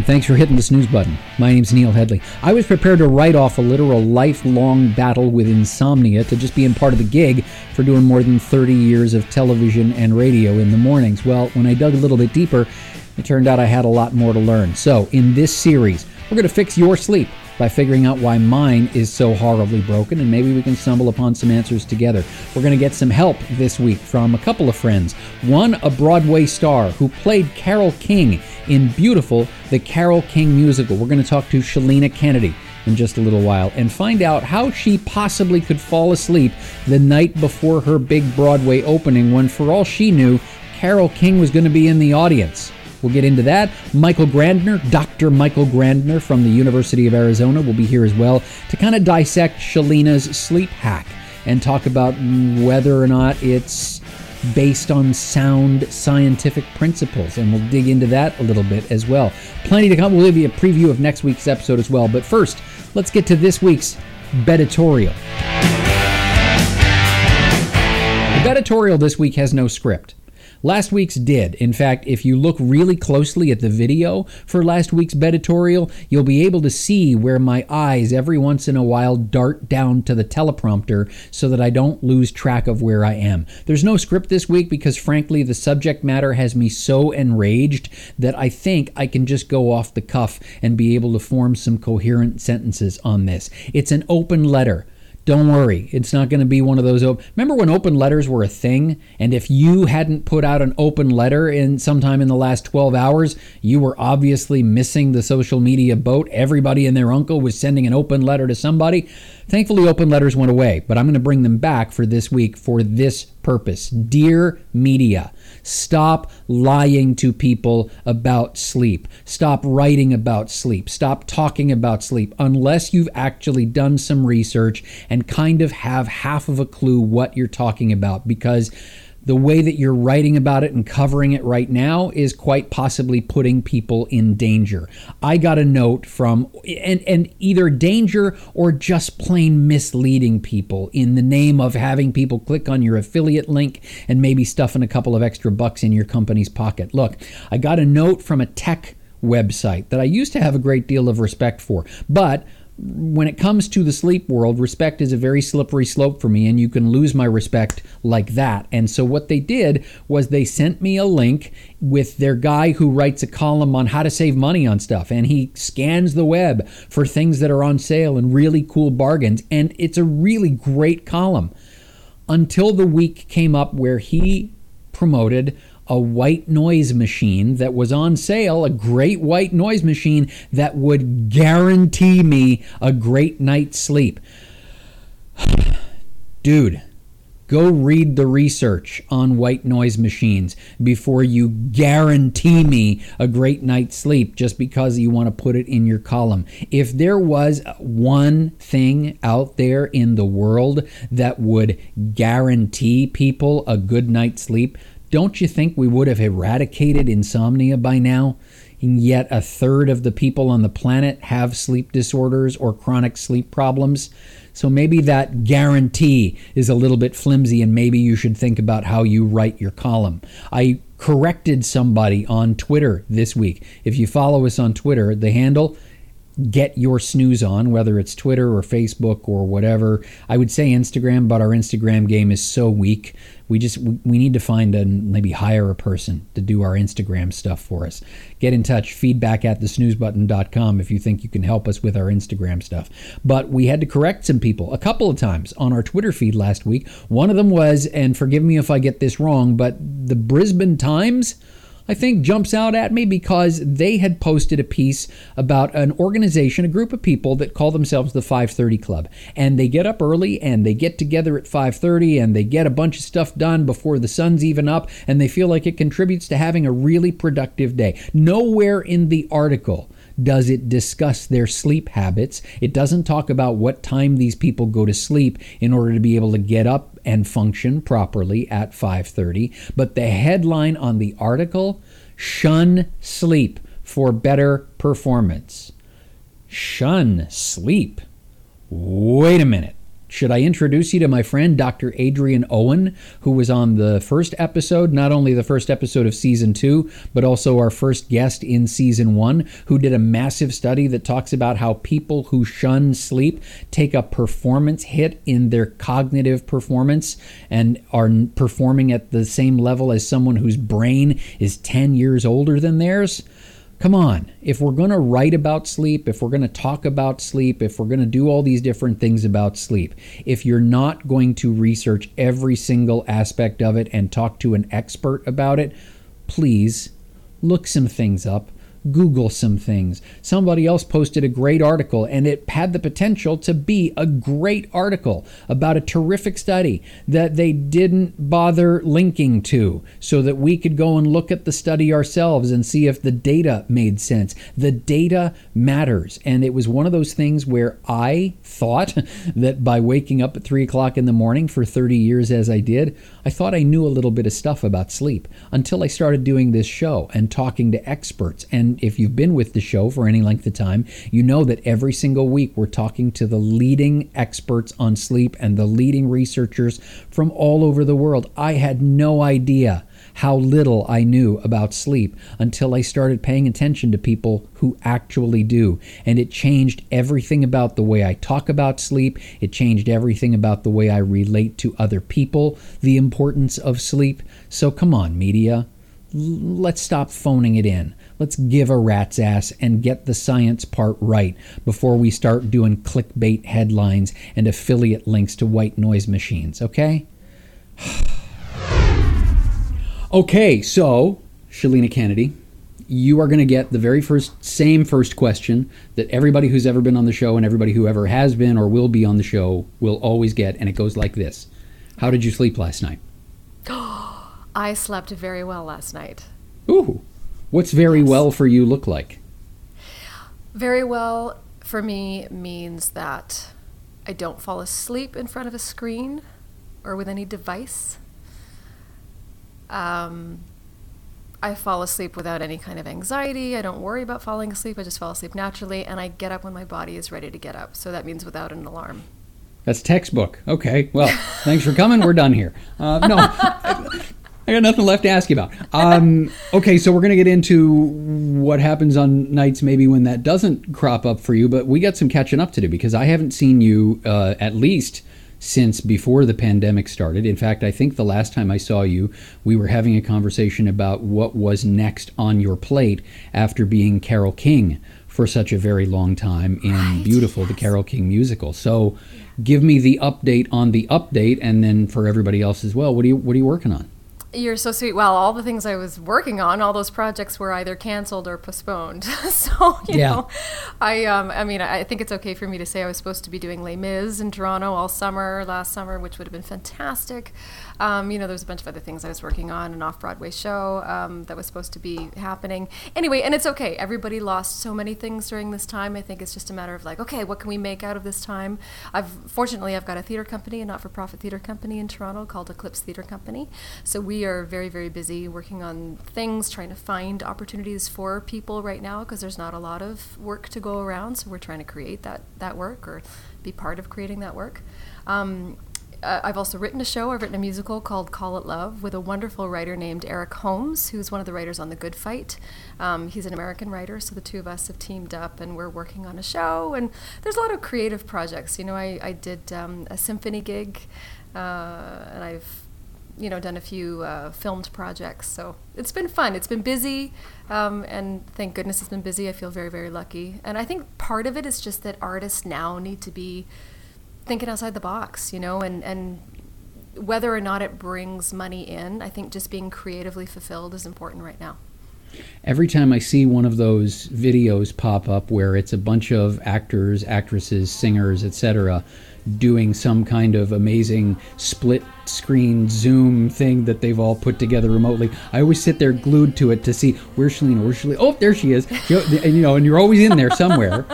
and thanks for hitting the snooze button. My name's Neil Headley. I was prepared to write off a literal lifelong battle with insomnia to just being part of the gig for doing more than 30 years of television and radio in the mornings. Well, when I dug a little bit deeper, it turned out I had a lot more to learn. So, in this series, we're going to fix your sleep by figuring out why mine is so horribly broken, and maybe we can stumble upon some answers together. We're going to get some help this week from a couple of friends. One, a Broadway star who played Carole King in Beautiful, the Carole King musical. We're going to talk to Chilina Kennedy in just a little while and find out how she possibly could fall asleep the night before her big Broadway opening when, for all she knew, Carole King was going to be in the audience. We'll get into that. Michael Grandner, Dr. Michael Grandner from the University of Arizona, will be here as well to kind of dissect Chilina's sleep hack and talk about whether or not it's based on sound scientific principles. And we'll dig into that a little bit as well. Plenty to come. We'll give you a preview of next week's episode as well. But first, let's get to this week's Beditorial. The this week has no script. Last week's did. In fact, if you look really closely at the video for last week's beditorial, you'll be able to see where my eyes every once in a while dart down to the teleprompter so that I don't lose track of where I am. There's no script this week because, frankly, the subject matter has me so enraged that I think I can just go off the cuff and be able to form some coherent sentences on this. It's an open letter. Don't worry, it's not going to be one of those. Op- Remember when open letters were a thing, and if you hadn't put out an open letter in sometime in the last 12 hours, you were obviously missing the social media boat. Everybody and their uncle was sending an open letter to somebody. Thankfully, open letters went away, but I'm going to bring them back for this week for this purpose. Dear media, stop lying to people about sleep. Stop writing about sleep. Stop talking about sleep unless you've actually done some research and kind of have half of a clue what you're talking about because the way that you're writing about it and covering it right now is quite possibly putting people in danger. I got a note from and and either danger or just plain misleading people in the name of having people click on your affiliate link and maybe stuffing a couple of extra bucks in your company's pocket. Look, I got a note from a tech website that I used to have a great deal of respect for, but when it comes to the sleep world, respect is a very slippery slope for me, and you can lose my respect like that. And so, what they did was they sent me a link with their guy who writes a column on how to save money on stuff, and he scans the web for things that are on sale and really cool bargains. And it's a really great column until the week came up where he promoted a white noise machine that was on sale, a great white noise machine that would guarantee me a great night's sleep. Dude, go read the research on white noise machines before you guarantee me a great night's sleep just because you want to put it in your column. If there was one thing out there in the world that would guarantee people a good night's sleep, don't you think we would have eradicated insomnia by now? And yet, a third of the people on the planet have sleep disorders or chronic sleep problems. So maybe that guarantee is a little bit flimsy, and maybe you should think about how you write your column. I corrected somebody on Twitter this week. If you follow us on Twitter, the handle get your snooze on, whether it's Twitter or Facebook or whatever. I would say Instagram, but our Instagram game is so weak. We just we need to find and maybe hire a person to do our Instagram stuff for us. Get in touch, feedback at thesnoozebutton.com if you think you can help us with our Instagram stuff. But we had to correct some people a couple of times on our Twitter feed last week. One of them was, and forgive me if I get this wrong, but the Brisbane Times I think jumps out at me because they had posted a piece about an organization, a group of people that call themselves the 530 Club. And they get up early and they get together at 5:30 and they get a bunch of stuff done before the sun's even up and they feel like it contributes to having a really productive day. Nowhere in the article does it discuss their sleep habits. It doesn't talk about what time these people go to sleep in order to be able to get up and function properly at 5:30, but the headline on the article, shun sleep for better performance. Shun sleep. Wait a minute. Should I introduce you to my friend Dr. Adrian Owen, who was on the first episode, not only the first episode of season two, but also our first guest in season one, who did a massive study that talks about how people who shun sleep take a performance hit in their cognitive performance and are performing at the same level as someone whose brain is 10 years older than theirs? Come on, if we're going to write about sleep, if we're going to talk about sleep, if we're going to do all these different things about sleep, if you're not going to research every single aspect of it and talk to an expert about it, please look some things up Google some things. Somebody else posted a great article, and it had the potential to be a great article about a terrific study that they didn't bother linking to so that we could go and look at the study ourselves and see if the data made sense. The data matters. And it was one of those things where I thought that by waking up at three o'clock in the morning for 30 years as I did, I thought I knew a little bit of stuff about sleep until I started doing this show and talking to experts and if you've been with the show for any length of time, you know that every single week we're talking to the leading experts on sleep and the leading researchers from all over the world. I had no idea how little I knew about sleep until I started paying attention to people who actually do. And it changed everything about the way I talk about sleep. It changed everything about the way I relate to other people, the importance of sleep. So come on, media. Let's stop phoning it in. Let's give a rat's ass and get the science part right before we start doing clickbait headlines and affiliate links to white noise machines, okay? okay, so, Chilina Kennedy, you are going to get the very first, same first question that everybody who's ever been on the show and everybody who ever has been or will be on the show will always get, and it goes like this How did you sleep last night? I slept very well last night. Ooh. What's very yes. well for you look like? Very well for me means that I don't fall asleep in front of a screen or with any device. Um, I fall asleep without any kind of anxiety. I don't worry about falling asleep. I just fall asleep naturally, and I get up when my body is ready to get up. So that means without an alarm. That's textbook. Okay. Well, thanks for coming. We're done here. Uh, no, I got nothing left to ask you about. Um, okay, so we're going to get into what happens on nights maybe when that doesn't crop up for you, but we got some catching up to do because I haven't seen you uh, at least since before the pandemic started. In fact, I think the last time I saw you, we were having a conversation about what was next on your plate after being Carole King for such a very long time in right, Beautiful, yes. the Carole King musical. So, give me the update on the update, and then for everybody else as well, what are you what are you working on? You're so sweet. Well, all the things I was working on, all those projects were either canceled or postponed. so, you yeah. know, I um, I mean, I think it's okay for me to say I was supposed to be doing Les Mis in Toronto all summer last summer, which would have been fantastic. Um, you know, there's a bunch of other things I was working on, an off Broadway show um, that was supposed to be happening. Anyway, and it's okay. Everybody lost so many things during this time. I think it's just a matter of like, okay, what can we make out of this time? I've fortunately I've got a theater company, a not-for-profit theater company in Toronto called Eclipse Theater Company. So we are very very busy working on things, trying to find opportunities for people right now because there's not a lot of work to go around. So we're trying to create that that work or be part of creating that work. Um, uh, I've also written a show. I've written a musical called Call It Love with a wonderful writer named Eric Holmes, who's one of the writers on The Good Fight. Um, he's an American writer, so the two of us have teamed up and we're working on a show. And there's a lot of creative projects. You know, I, I did um, a symphony gig, uh, and I've you know done a few uh, filmed projects. So it's been fun. It's been busy, um, and thank goodness it's been busy. I feel very very lucky. And I think part of it is just that artists now need to be thinking outside the box, you know, and, and whether or not it brings money in, I think just being creatively fulfilled is important right now. Every time I see one of those videos pop up where it's a bunch of actors, actresses, singers, etc., doing some kind of amazing split screen Zoom thing that they've all put together remotely. I always sit there glued to it to see where's Chilina, where's Chilina? Oh, there she is. And you know, and you're always in there somewhere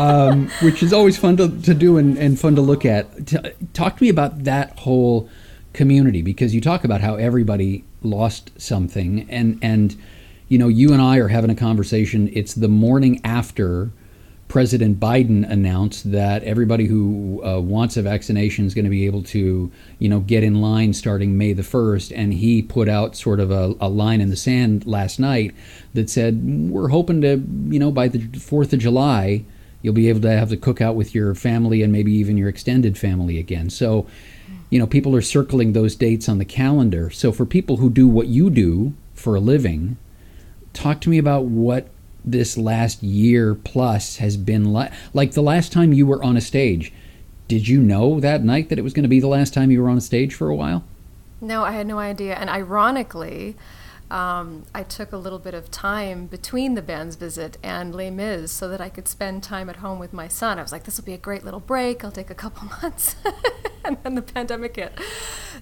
um, which is always fun to, to do and, and fun to look at. T- talk to me about that whole community because you talk about how everybody lost something and and you know you and I are having a conversation it's the morning after President Biden announced that everybody who uh, wants a vaccination is going to be able to, you know, get in line starting May the 1st. And he put out sort of a, a line in the sand last night that said, we're hoping to, you know, by the 4th of July, you'll be able to have the cookout with your family and maybe even your extended family again. So, you know, people are circling those dates on the calendar. So for people who do what you do for a living, talk to me about what this last year plus has been like like the last time you were on a stage did you know that night that it was going to be the last time you were on a stage for a while no i had no idea and ironically um, I took a little bit of time between the band's visit and Les Mis so that I could spend time at home with my son. I was like, this will be a great little break. I'll take a couple months. and then the pandemic hit.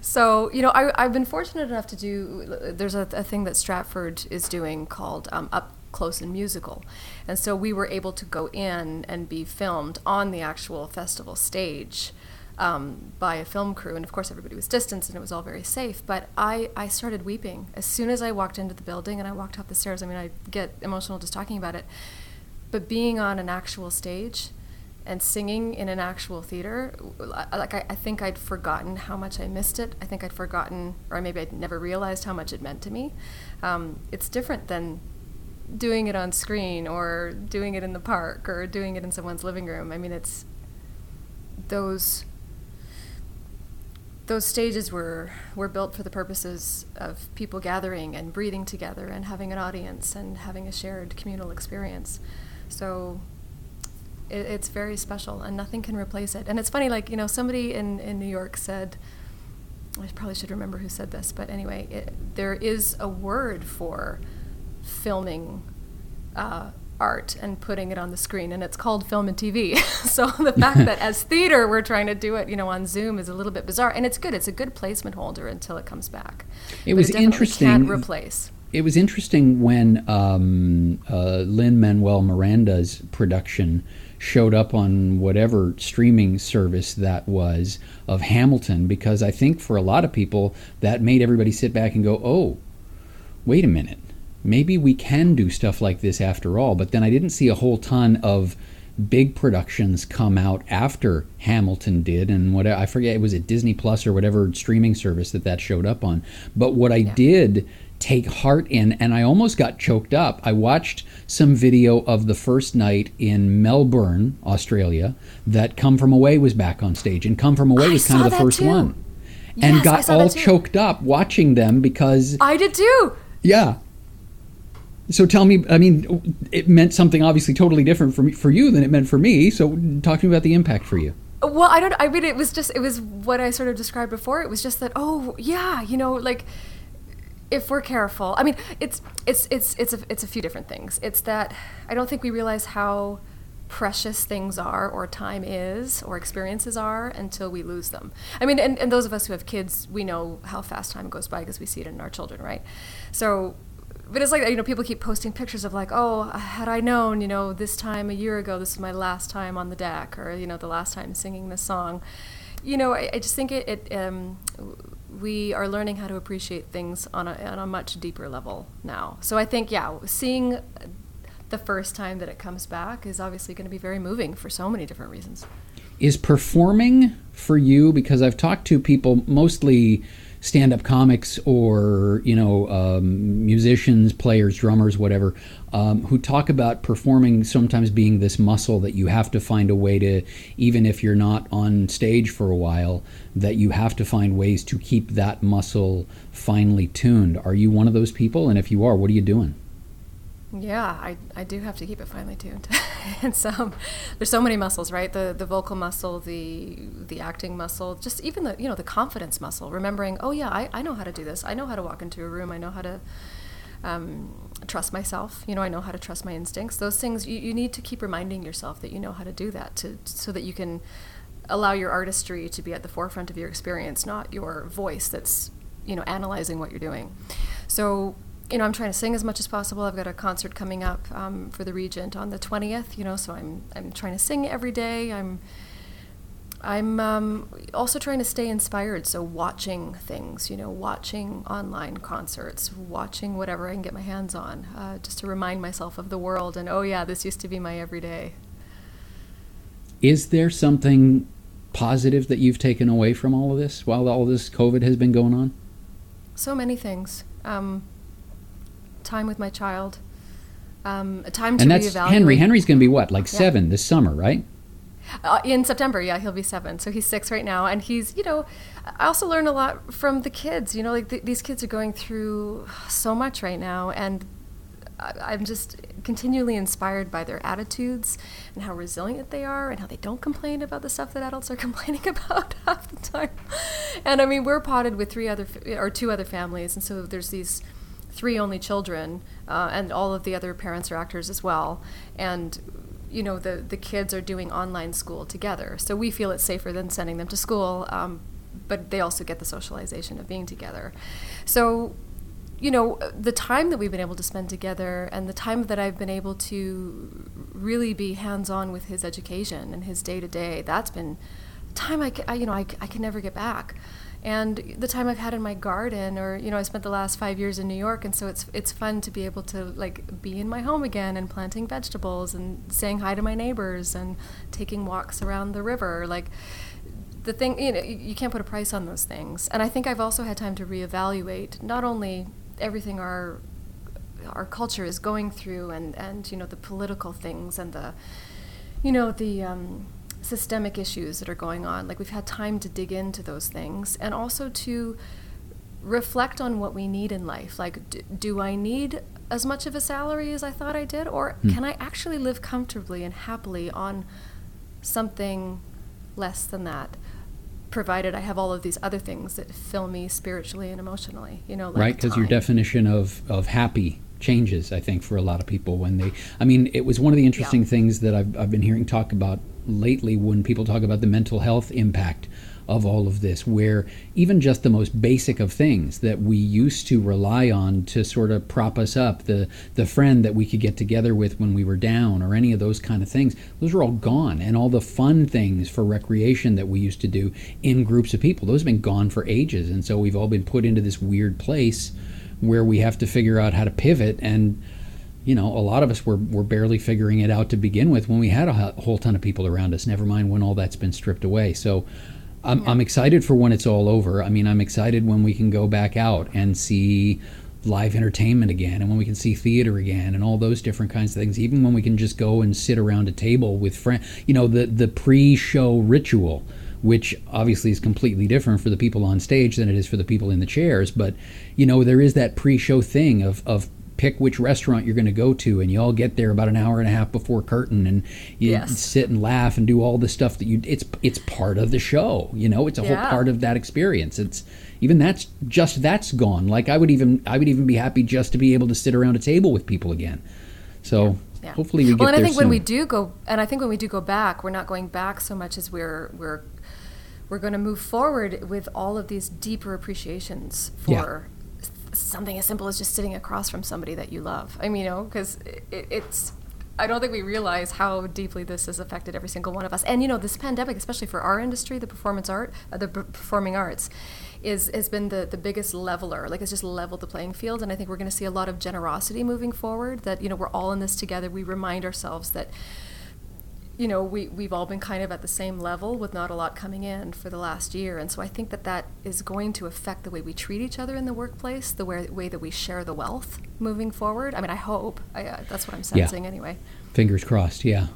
So, you know, I, have been fortunate enough to do, there's a, a, thing that Stratford is doing called um, Up close and musical. And so we were able to go in and be filmed on the actual festival stage um, by a film crew. And of course, everybody was distanced and it was all very safe. But I, I started weeping as soon as I walked into the building and I walked up the stairs. I mean, I get emotional just talking about it. But being on an actual stage, and singing in an actual theater like I, I, think i'd forgotten how much i missed it i think i'd forgotten or maybe i'd never realized how much it meant to me um, it's different than doing it on screen or doing it in the park or doing it in someone's living room. I mean, it's those those stages were were built for the purposes of people gathering and breathing together and having an audience and having a shared communal experience. So it, it's very special and nothing can replace it. And it's funny, like you know, somebody in in New York said. I probably should remember who said this, but anyway, it, there is a word for filming uh, art and putting it on the screen, and it's called film and TV. so the fact that as theater we're trying to do it, you know, on Zoom is a little bit bizarre, and it's good. It's a good placement holder until it comes back. It but was it interesting. Can't replace. It was interesting when um, uh, Lin Manuel Miranda's production showed up on whatever streaming service that was of Hamilton, because I think for a lot of people that made everybody sit back and go, "Oh, wait a minute." Maybe we can do stuff like this after all. But then I didn't see a whole ton of big productions come out after Hamilton did, and what I forget it was at Disney Plus or whatever streaming service that that showed up on. But what I yeah. did take heart in, and I almost got choked up. I watched some video of the first night in Melbourne, Australia, that Come From Away was back on stage, and Come From Away I was kind of the first too. one. Yes, and got all choked up watching them because I did too. Yeah, so tell me, I mean, it meant something obviously totally different for me, for you than it meant for me. So talk to me about the impact for you. Well, I don't. I mean, it was just it was what I sort of described before. It was just that. Oh, yeah, you know, like if we're careful. I mean, it's it's it's it's a it's a few different things. It's that I don't think we realize how precious things are or time is or experiences are until we lose them. I mean, and, and those of us who have kids, we know how fast time goes by because we see it in our children, right? So but it's like you know people keep posting pictures of like oh had i known you know this time a year ago this is my last time on the deck or you know the last time singing this song. You know i, I just think it, it um, we are learning how to appreciate things on a, on a much deeper level now. So i think yeah seeing the first time that it comes back is obviously going to be very moving for so many different reasons. Is performing for you because i've talked to people mostly stand-up comics or you know um, musicians, players, drummers, whatever, um, who talk about performing sometimes being this muscle that you have to find a way to, even if you're not on stage for a while, that you have to find ways to keep that muscle finely tuned. Are you one of those people? And if you are, what are you doing? Yeah, I, I do have to keep it finely tuned. and some there's so many muscles, right? The the vocal muscle, the the acting muscle, just even the you know the confidence muscle. Remembering, oh yeah, I, I know how to do this. I know how to walk into a room. I know how to um, trust myself. You know, I know how to trust my instincts. Those things you, you need to keep reminding yourself that you know how to do that to so that you can allow your artistry to be at the forefront of your experience, not your voice that's you know analyzing what you're doing. So you know, I'm trying to sing as much as possible. I've got a concert coming up um, for the Regent on the 20th. You know, so I'm I'm trying to sing every day. I'm I'm um, also trying to stay inspired. So watching things, you know, watching online concerts, watching whatever I can get my hands on, uh, just to remind myself of the world and oh yeah, this used to be my everyday. Is there something positive that you've taken away from all of this while all this COVID has been going on? So many things. Um, time with my child. Um, time to and that's reevaluate. Henry. Henry's going to be what, like Yeah. seven this summer, right? Uh, in September, yeah, he'll be seven. So he's six right now, and he's, you know, I also learn a lot from the kids. You know, like th- these kids are going through so much right now, and I- I'm just continually inspired by their attitudes and how resilient they are, and how they don't complain about the stuff that adults are complaining about half the time. And I mean, we're potted with three other f- or two other families, and so there's these three only children, uh, and all of the other parents are actors as well, and you know the the kids are doing online school together, so we feel it's safer than sending them to school. Um, but they also get the socialization of being together. So, you know, the time that we've been able to spend together, and the time that I've been able to really be hands on with his education and his day to day, that's been time I, I you know I, I can never get back and the time I've had in my garden or you know I spent the last 5 years in New York and so it's it's fun to be able to like be in my home again and planting vegetables and saying hi to my neighbors and taking walks around the river. Like the thing you know you you can't put a price on those things. And I think I've also had time to reevaluate not only everything our our culture is going through and and you know the political things and the you know the um, systemic issues that are going on like we've had time to dig into those things and also to reflect on what we need in life like d- do i need as much of a salary as i thought i did or hmm. can i actually live comfortably and happily on something less than that provided i have all of these other things that fill me spiritually and emotionally you know like right? Because your definition of of happy changes, I think, for a lot of people when they. I mean, it was one of the interesting things that I've I've been hearing talk about lately when people talk about the mental health impact of all of this, where even just the most basic of things that we used to rely on to sort of prop us up, the the friend that we could get together with when we were down, or any of those kind of things, those are all gone, and all the fun things for recreation that we used to do in groups of people, those have been gone for ages, and so we've all been put into this weird place where we have to figure out how to pivot and you know a lot of us were, were barely figuring it out to begin with when we had a whole ton of people around us never mind when all that's been stripped away so I'm, I'm excited for when it's all over i mean i'm excited when we can go back out and see live entertainment again and when we can see theater again and all those different kinds of things even when we can just go and sit around a table with friends you know the the pre-show ritual which obviously is completely different for the people on stage than it is for the people in the chairs. But you know, there is that pre-show thing of of pick which restaurant you're going to go to, and you all get there about an hour and a half before curtain, and you Yes. sit and laugh and do all the stuff that you. It's it's part of the show. You know, it's a whole part of that experience. It's even that's just that's gone. Like I would even I would even be happy just to be able to sit around a table with people again. So Yeah. hopefully we get well, and I think when we do go, and I think when we do go back, we're not going back so much as we're we're we're going to move forward with all of these deeper appreciations for s- something as simple as just sitting across from somebody that you love. I mean, you know, because it, it's. I don't think we realize how deeply this has affected every single one of us. And you know, this pandemic, especially for our industry, the performance art, uh, the p- performing arts, is has been the the biggest leveler. Like it's just leveled the playing field. And I think we're going to see a lot of generosity moving forward. That you know, we're all in this together. We remind ourselves that you know, we, we've all been kind of at the same level with not a lot coming in for the last year. And so I think that that is going to affect the way we treat each other in the workplace, the way, way that we share the wealth moving forward. I mean, I hope. I, uh, that's what I'm Yeah. sensing anyway. Fingers crossed. Yeah.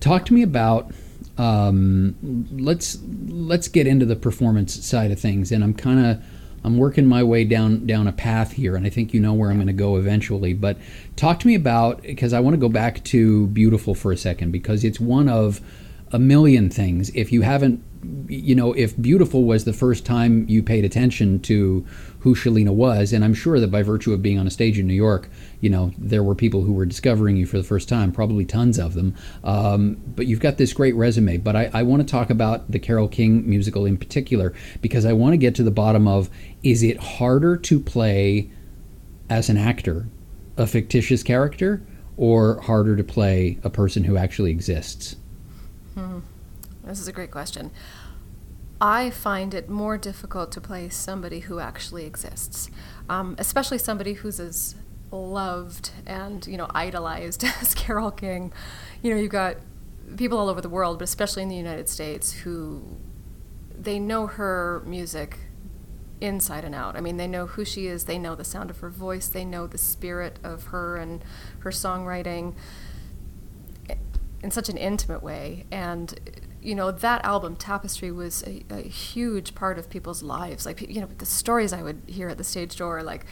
Talk to me about. Um, let's let's get into the performance side of things, and I'm kind of I'm working my way down down a path here, and I think you know where I'm going to go eventually. But talk to me about because I want to go back to beautiful for a second because it's one of a million things. If you haven't, you know, if beautiful was the first time you paid attention to who Chilina was, and I'm sure that by virtue of being on a stage in New York, you know, there were people who were discovering you for the first time, probably tons of them. Um, but you've got this great resume. But I, I want to talk about the Carole King musical in particular because I want to get to the bottom of is it harder to play as an actor a fictitious character or harder to play a person who actually exists? This is a great question. I find it more difficult to play somebody who actually exists, um, especially somebody who's as loved and you know idolized as Carole King. You know, you've got people all over the world, but especially in the United States, who they know her music inside and out. I mean, they know who she is, they know the sound of her voice, they know the spirit of her and her songwriting in such an intimate way. And you know that album tapestry was a, a, huge part of people's lives like you know the stories i would hear at the stage door like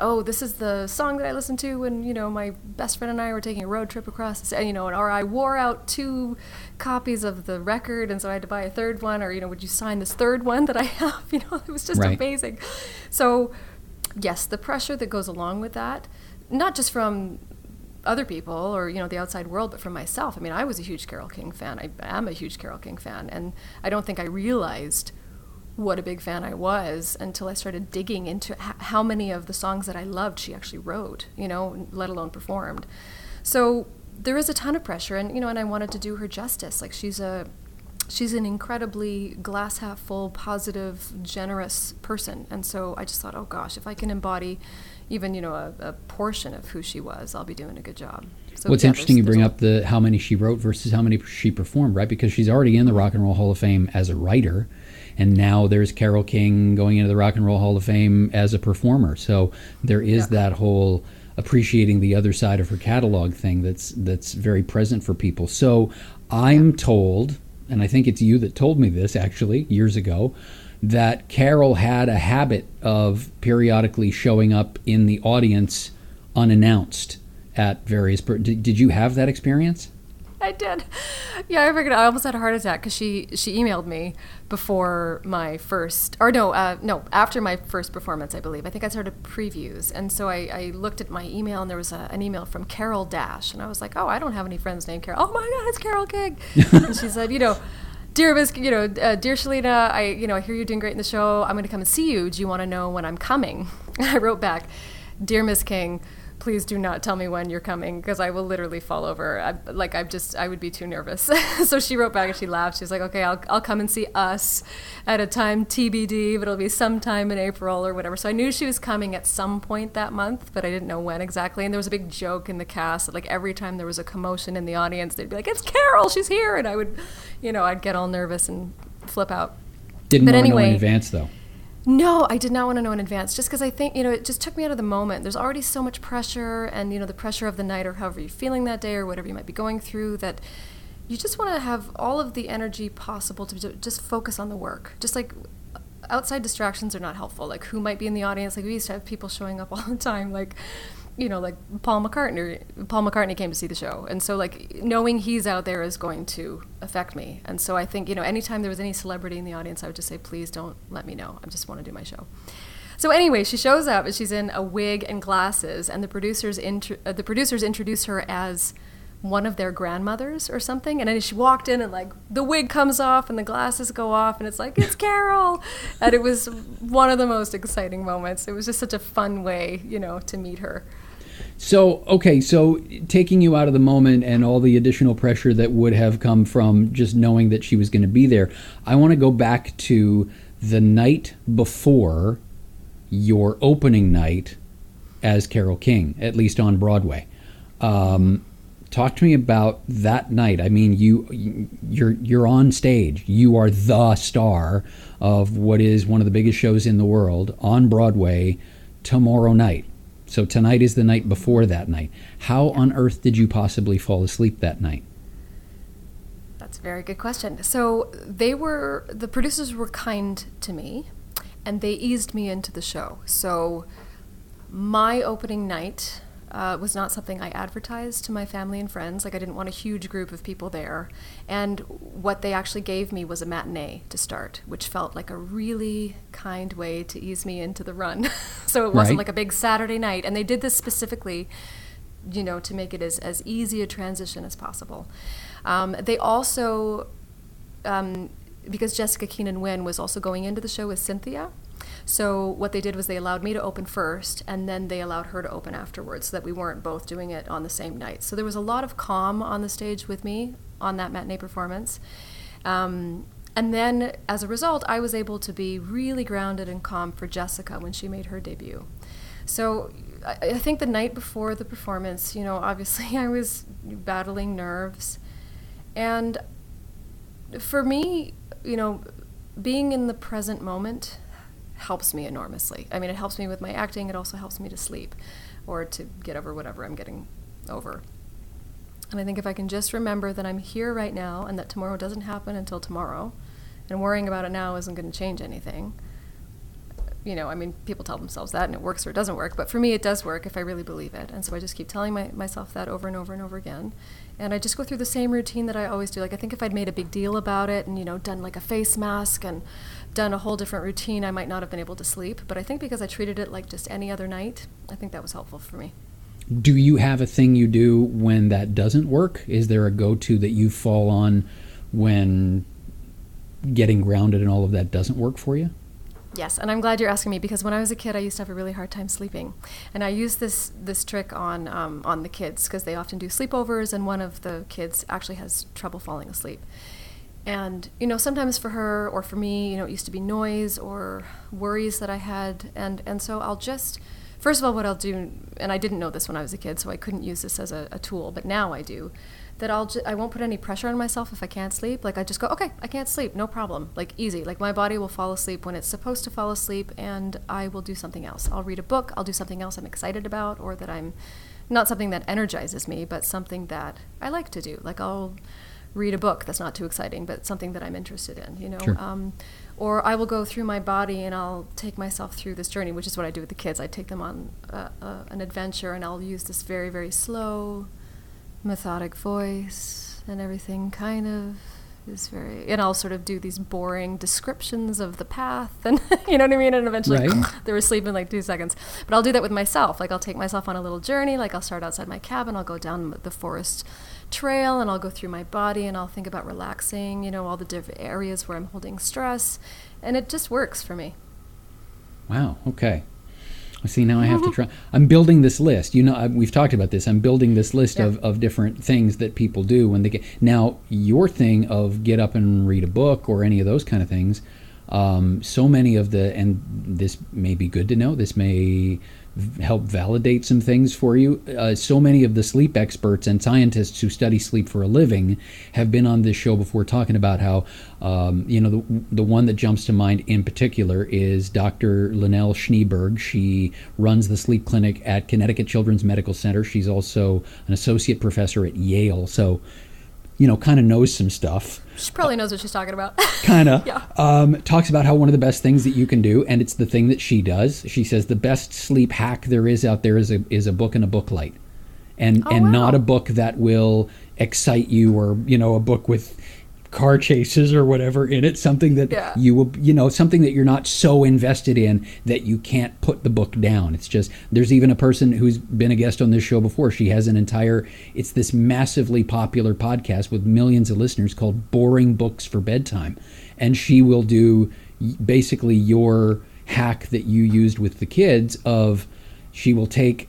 oh this is the song that i listened to when you know my best friend and i were taking a road trip across the you know or i wore out two copies of the record and so i had to buy a third one or you know would you sign this third one that i have you know it was just right. amazing so yes the pressure that goes along with that not just from other people or you know the outside world but for myself i mean i was a huge Carole King fan. I am a huge Carole King fan. And i don't think i realized what a big fan i was until i started digging into how many of the songs that i loved she actually wrote you know let alone performed. So there is a ton of pressure and you know and i wanted to do her justice. Like she's a she's an incredibly glass half full positive generous person. And so i just thought oh gosh if i can embody even you know a, a, portion of who she was, I'll be doing a good job. So, What's yeah, interesting, you bring up the how many she wrote versus how many she performed, right? Because she's already in the Rock and Roll Hall of Fame as a writer, and now there's Carole King going into the Rock and Roll Hall of Fame as a performer. So there is yeah. that whole appreciating the other side of her catalog thing that's that's very present for people. So I'm yeah. told, and I think it's you that told me this actually years ago that Carole had a habit of periodically showing up in the audience unannounced at various. Per- did, did you have that experience? I did. Yeah, I figured I almost had a heart attack because she she emailed me before my first, or no, uh, no, after my first performance, I believe. I think I started previews, and so I, I looked at my email, and there was a, an email from Carol Dash, and I was like, oh, I don't have any friends named Carol. Oh my God, it's Carole King, and she said, you know dear Miss, you know, uh, dear Chilina, I, you know, I hear you're doing great in the show. I'm going to come and see you. Do you want to know when I'm coming? I wrote back, dear Miss King, please do not tell me when you're coming because I will literally fall over. I, like I'm just, I would be too nervous. so she wrote back and she laughed. She's like, okay, I'll, I'll come and see us at a time TBD, but it'll be sometime in April or whatever. So I knew she was coming at some point that month, but I didn't know when exactly. And there was a big joke in the cast that like every time there was a commotion in the audience, they'd be like, it's Carole, she's here. And I would, you know, I'd get all nervous and flip out. Didn't but anyway, know in advance though. No, I did not want to know in advance just because I think, you know, it just took me out of the moment. There's already so much pressure and, you know, the pressure of the night or however you're feeling that day or whatever you might be going through that you just want to have all of the energy possible to just focus on the work. Just like outside distractions are not helpful. Like who might be in the audience? Like we used to have people showing up all the time. Like, you know, like Paul McCartney. Paul McCartney came to see the show, and so like knowing he's out there is going to affect me. And so I think you know, anytime there was any celebrity in the audience, I would just say, please don't let me know. I just want to do my show. So anyway, she shows up and she's in a wig and glasses, and the producers intro- uh, the producers introduce her as one of their grandmothers or something. And then she walked in and like the wig comes off and the glasses go off and it's like, it's Carole. and it was one of the most exciting moments. It was just such a fun way, you know, to meet her. So, okay, so taking you out of the moment and all the additional pressure that would have come from just knowing that she was going to be there, I want to go back to the night before your opening night as Carole King, at least on Broadway. Um, talk to me about that night. I mean, you you're you're on stage. You are the star of what is one of the biggest shows in the world on Broadway tomorrow night. So tonight is the night before that night. How on earth did you possibly fall asleep that night? That's a very good question. So they were the producers were kind to me and they eased me into the show. So my opening night uh, was not something I advertised to my family and friends. Like I didn't want a huge group of people there. And what they actually gave me was a matinee to start, which felt like a really kind way to ease me into the run. so it wasn't right. like a big Saturday night. And they did this specifically, you know, to make it as, as easy a transition as possible. Um, they also, um, because Jessica Keenan Wynn was also going into the show with Cynthia, so what they did was they allowed me to open first, and then they allowed her to open afterwards, so that we weren't both doing it on the same night. So there was a lot of calm on the stage with me on that matinee performance. Um, and then, as a result, I was able to be really grounded and calm for Jessica when she made her debut. So I, I think the night before the performance, you know, obviously I was battling nerves And for me, you know, being in the present moment helps me enormously. I mean, it helps me with my acting, it also helps me to sleep or to get over whatever I'm getting over. And I think if I can just remember that I'm here right now and that tomorrow doesn't happen until tomorrow, and worrying about it now isn't going to change anything. You know, I mean, people tell themselves that and it works or it doesn't work, but for me, it does work if I really believe it. And so I just keep telling my, myself that over and over and over again. And I just go through the same routine that I always do. Like, I think if I'd made a big deal about it and, you know, done like a face mask and done a whole different routine, I might not have been able to sleep. But I think because I treated it like just any other night, I think that was helpful for me. Do you have a thing you do when that doesn't work? Is there a go to that you fall on when getting grounded and all of that doesn't work for you? Yes, and I'm glad you're asking me because when I was a kid, I used to have a really hard time sleeping, and I used this this trick on um, on the kids because they often do sleepovers, and one of the kids actually has trouble falling asleep. And you know, sometimes for her or for me, you know, it used to be noise or worries that I had, and and so I'll just first of all, what I'll do, and I didn't know this when I was a kid, so I couldn't use this as a, a tool, but now I do that I'll ju- I won't put any pressure on myself if I can't sleep. Like I just go, okay, I can't sleep, no problem. Like easy. Like my body will fall asleep when it's supposed to fall asleep, and I will do something else. I'll read a book. I'll do something else I'm excited about, or that I'm not something that energizes me, but something that I like to do. Like I'll read a book that's not too exciting, but something that I'm interested in. You know. Sure. Um, or I will go through my body and I'll take myself through this journey, which is what I do with the kids. I take them on uh, uh, an adventure, and I'll use this very, very slow, methodic voice and everything kind of is very and I'll sort of do these boring descriptions of the path and you know what I mean and eventually Right. they were asleep in like two seconds but I'll do that with myself like I'll take myself on a little journey like I'll start outside my cabin I'll go down the forest trail and I'll go through my body and I'll think about relaxing you know all the different areas where I'm holding stress and it just works for me Wow. Okay. I See now I have to try. I'm building this list. You know, I, we've talked about this. I'm building this list Yeah. of, of different things that people do when they get. Now your thing of get up and read a book or any of those kind of things. Um, so many of the and this may be good to know. This may help validate some things for you. Uh, so many of the sleep experts and scientists who study sleep for a living have been on this show before talking about how, um, you know, the, the one that jumps to mind in particular is Dr. Lynelle Schneeberg. She runs the sleep clinic at Connecticut Children's Medical Center. She's also an associate professor at Yale. So, you know, kind of knows some stuff she probably knows what she's talking about kind of Yeah. um, talks about how one of the best things that you can do and it's the thing that she does she says the best sleep hack there is out there is a, is a book and a book light and Oh, and wow. not a book that will excite you or you know a book with car chases or whatever in it something that Yeah. you will you know something that you're not so invested in that you can't put the book down. It's just there's even a person who's been a guest on this show before. She has an entire it's this massively popular podcast with millions of listeners called boring books for bedtime. And she will do basically your hack that you used with the kids of she will take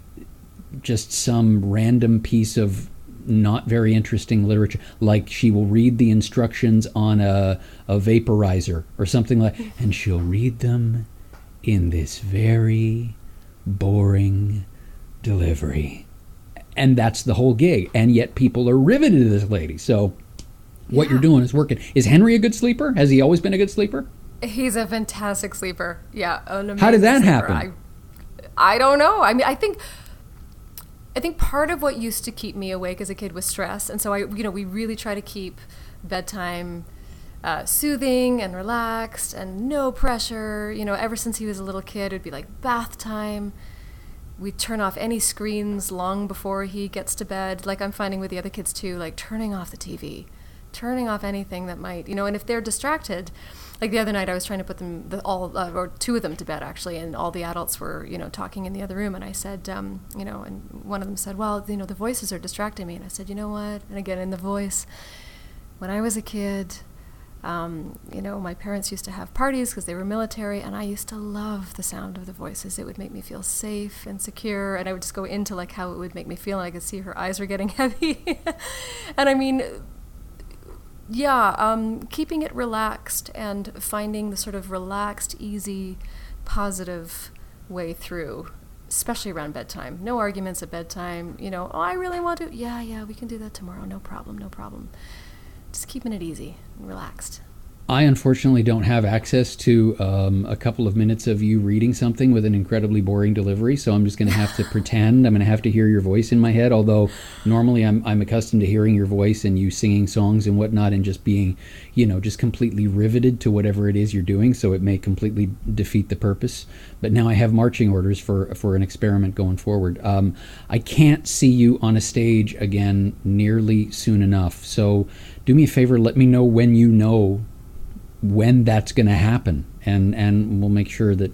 just some random piece of not very interesting literature like she will read the instructions on a, a vaporizer or something like and she'll read them in this very boring delivery and that's the whole gig and yet people are riveted to this lady so what you're doing is working is henry a good sleeper has he always been a good sleeper He's a fantastic sleeper. Yeah. How did that sleeper. happen? I, I don't know. I mean, I think I think part of what used to keep me awake as a kid was stress, and so I, you know, we really try to keep bedtime uh, soothing and relaxed and no pressure. You know, ever since he was a little kid, it'd be like bath time. We turn off any screens long before he gets to bed. Like I'm finding with the other kids too, like turning off the TV, turning off anything that might, you know, and if they're distracted, like the other night I was trying to put them the, all uh, or two of them to bed actually, and all the adults were, you know, talking in the other room, and I said, um, you know, and one of them said, well, you know, the voices are distracting me, and I said, you know what? And again in the voice, when I was a kid. Um, you know, my parents used to have parties because they were military, and I used to love the sound of the voices. It would make me feel safe and secure, and I would just go into like how it would make me feel, and I could see her eyes were getting heavy. and I mean, yeah, um, keeping it relaxed and finding the sort of relaxed, easy, positive way through, especially around bedtime. No arguments at bedtime. You know, oh, I really want to. Yeah, yeah, we can do that tomorrow. No problem, no problem. just keeping it easy and relaxed. I unfortunately don't have access to um, a couple of minutes of you reading something with an incredibly boring delivery, so I'm just going to have to pretend. I'm going to have to hear your voice in my head, although normally I'm, I'm accustomed to hearing your voice and you singing songs and whatnot and just being, you know, just completely riveted to whatever it is you're doing, so it may completely defeat the purpose. But now I have marching orders for, for an experiment going forward. Um, I can't see you on a stage again nearly soon enough, so do me a favor, let me know when you know when that's going to happen, and and we'll make sure that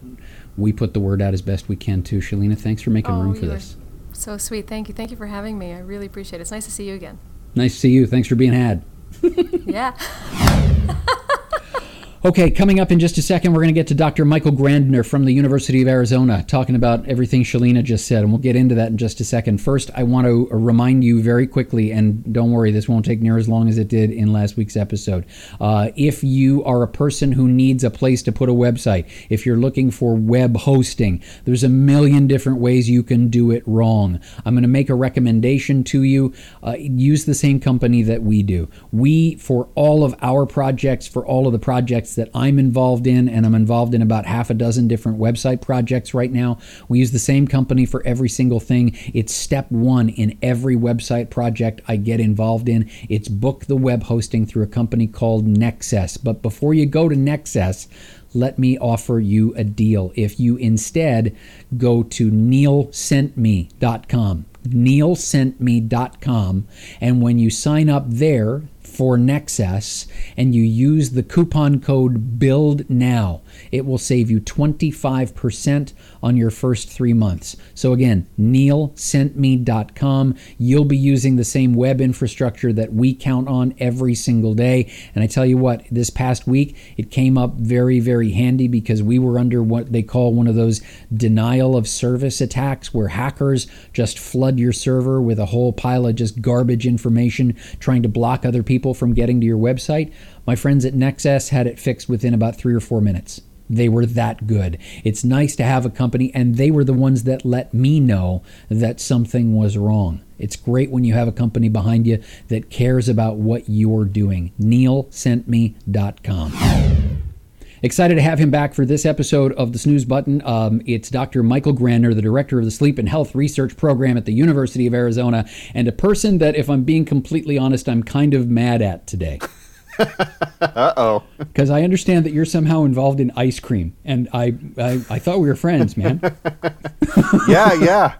we put the word out as best we can too. Chilina, thanks for making oh, room for this. So sweet. Thank you. Thank you for having me. I really appreciate it. It's nice to see you again. Nice to see you. Thanks for being had. yeah. Okay, coming up in just a second, we're going to get to Dr. Michael Grandner from the University of Arizona talking about everything Chilina just said, and we'll get into that in just a second. First, I want to remind you very quickly, and don't worry, this won't take near as long as it did in last week's episode. Uh, if you are a person who needs a place to put a website, if you're looking for web hosting, there's a million different ways you can do it wrong. I'm going to make a recommendation to you. Uh, use the same company that we do. We, for all of our projects, for all of the projects that I'm involved in, and I'm involved in about half a dozen different website projects right now. We use the same company for every single thing. It's step one in every website project I get involved in. It's book the web hosting through a company called Nexcess. But before you go to Nexcess, let me offer you a deal. If you instead go to neilsentme.com, neilsentme.com, and when you sign up there, for Nexcess and you use the coupon code BUILD NOW, it will save you 25% on your first three months. So again, neilsentme.com. You'll be using the same web infrastructure that we count on every single day. And I tell you what, this past week, it came up very, very handy because we were under what they call one of those denial of service attacks where hackers just flood your server with a whole pile of just garbage information trying to block other people from getting to your website. My friends at Nexcess had it fixed within about three or four minutes. They were that good. It's nice to have a company, and they were the ones that let me know that something was wrong. It's great when you have a company behind you that cares about what you're doing. NeilSentMe.com. Excited to have him back for this episode of the Snooze Button. Um, it's Dr. Michael Grandner, the director of the Sleep and Health Research Program at the University of Arizona, and a person that, if I'm being completely honest, I'm kind of mad at today. uh oh. Because I understand that you're somehow involved in ice cream, and I I, I thought we were friends, man. yeah, yeah.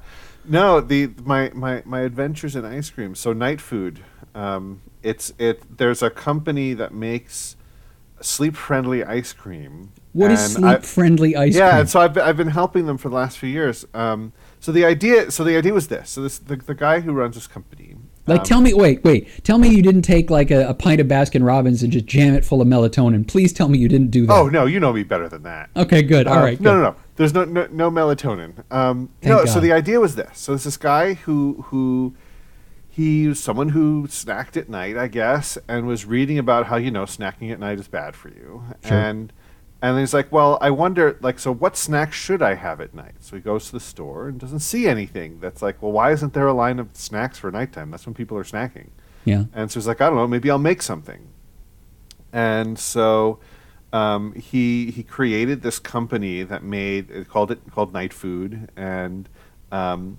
No, the my, my my adventures in ice cream. So night food. Um, it's it. There's a company that makes sleep friendly ice cream. What is sleep friendly ice yeah, cream? Yeah, and so I've been, I've been helping them for the last few years. Um, so the idea, so the idea was this. So this the, the guy who runs this company. Like, um, tell me, wait, wait, tell me you didn't take like a, a, pint of Baskin Robbins and just jam it full of melatonin. Please tell me you didn't do that. Oh no, you know me better than that. Okay, good. All uh, right. No, no, no. There's no no, no melatonin. Um, no. God. So the idea was this. So there's this guy who who he was someone who snacked at night, I guess, and was reading about how you know snacking at night is bad for you, sure. and and he's like, well, I wonder, like, so what snacks should I have at night? So he goes to the store and doesn't see anything. That's like, well, why isn't there a line of snacks for nighttime? That's when people are snacking. Yeah. And so he's like, I don't know, maybe I'll make something. And so um, he he created this company that made it called it called Night Food, and um,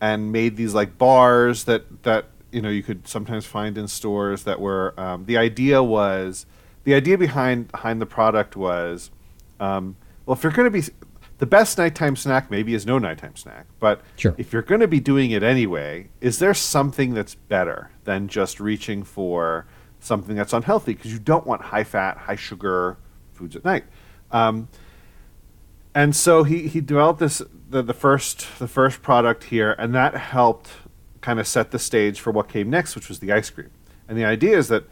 and made these like bars that that you know you could sometimes find in stores that were um, the idea was the idea behind behind the product was um, well if you're going to be the best nighttime snack maybe is no nighttime snack but sure. if you're going to be doing it anyway is there something that's better than just reaching for something that's unhealthy because you don't want high fat high sugar foods at night um, and so he, he developed this the, the first the first product here, and that helped kind of set the stage for what came next, which was the ice cream. And the idea is that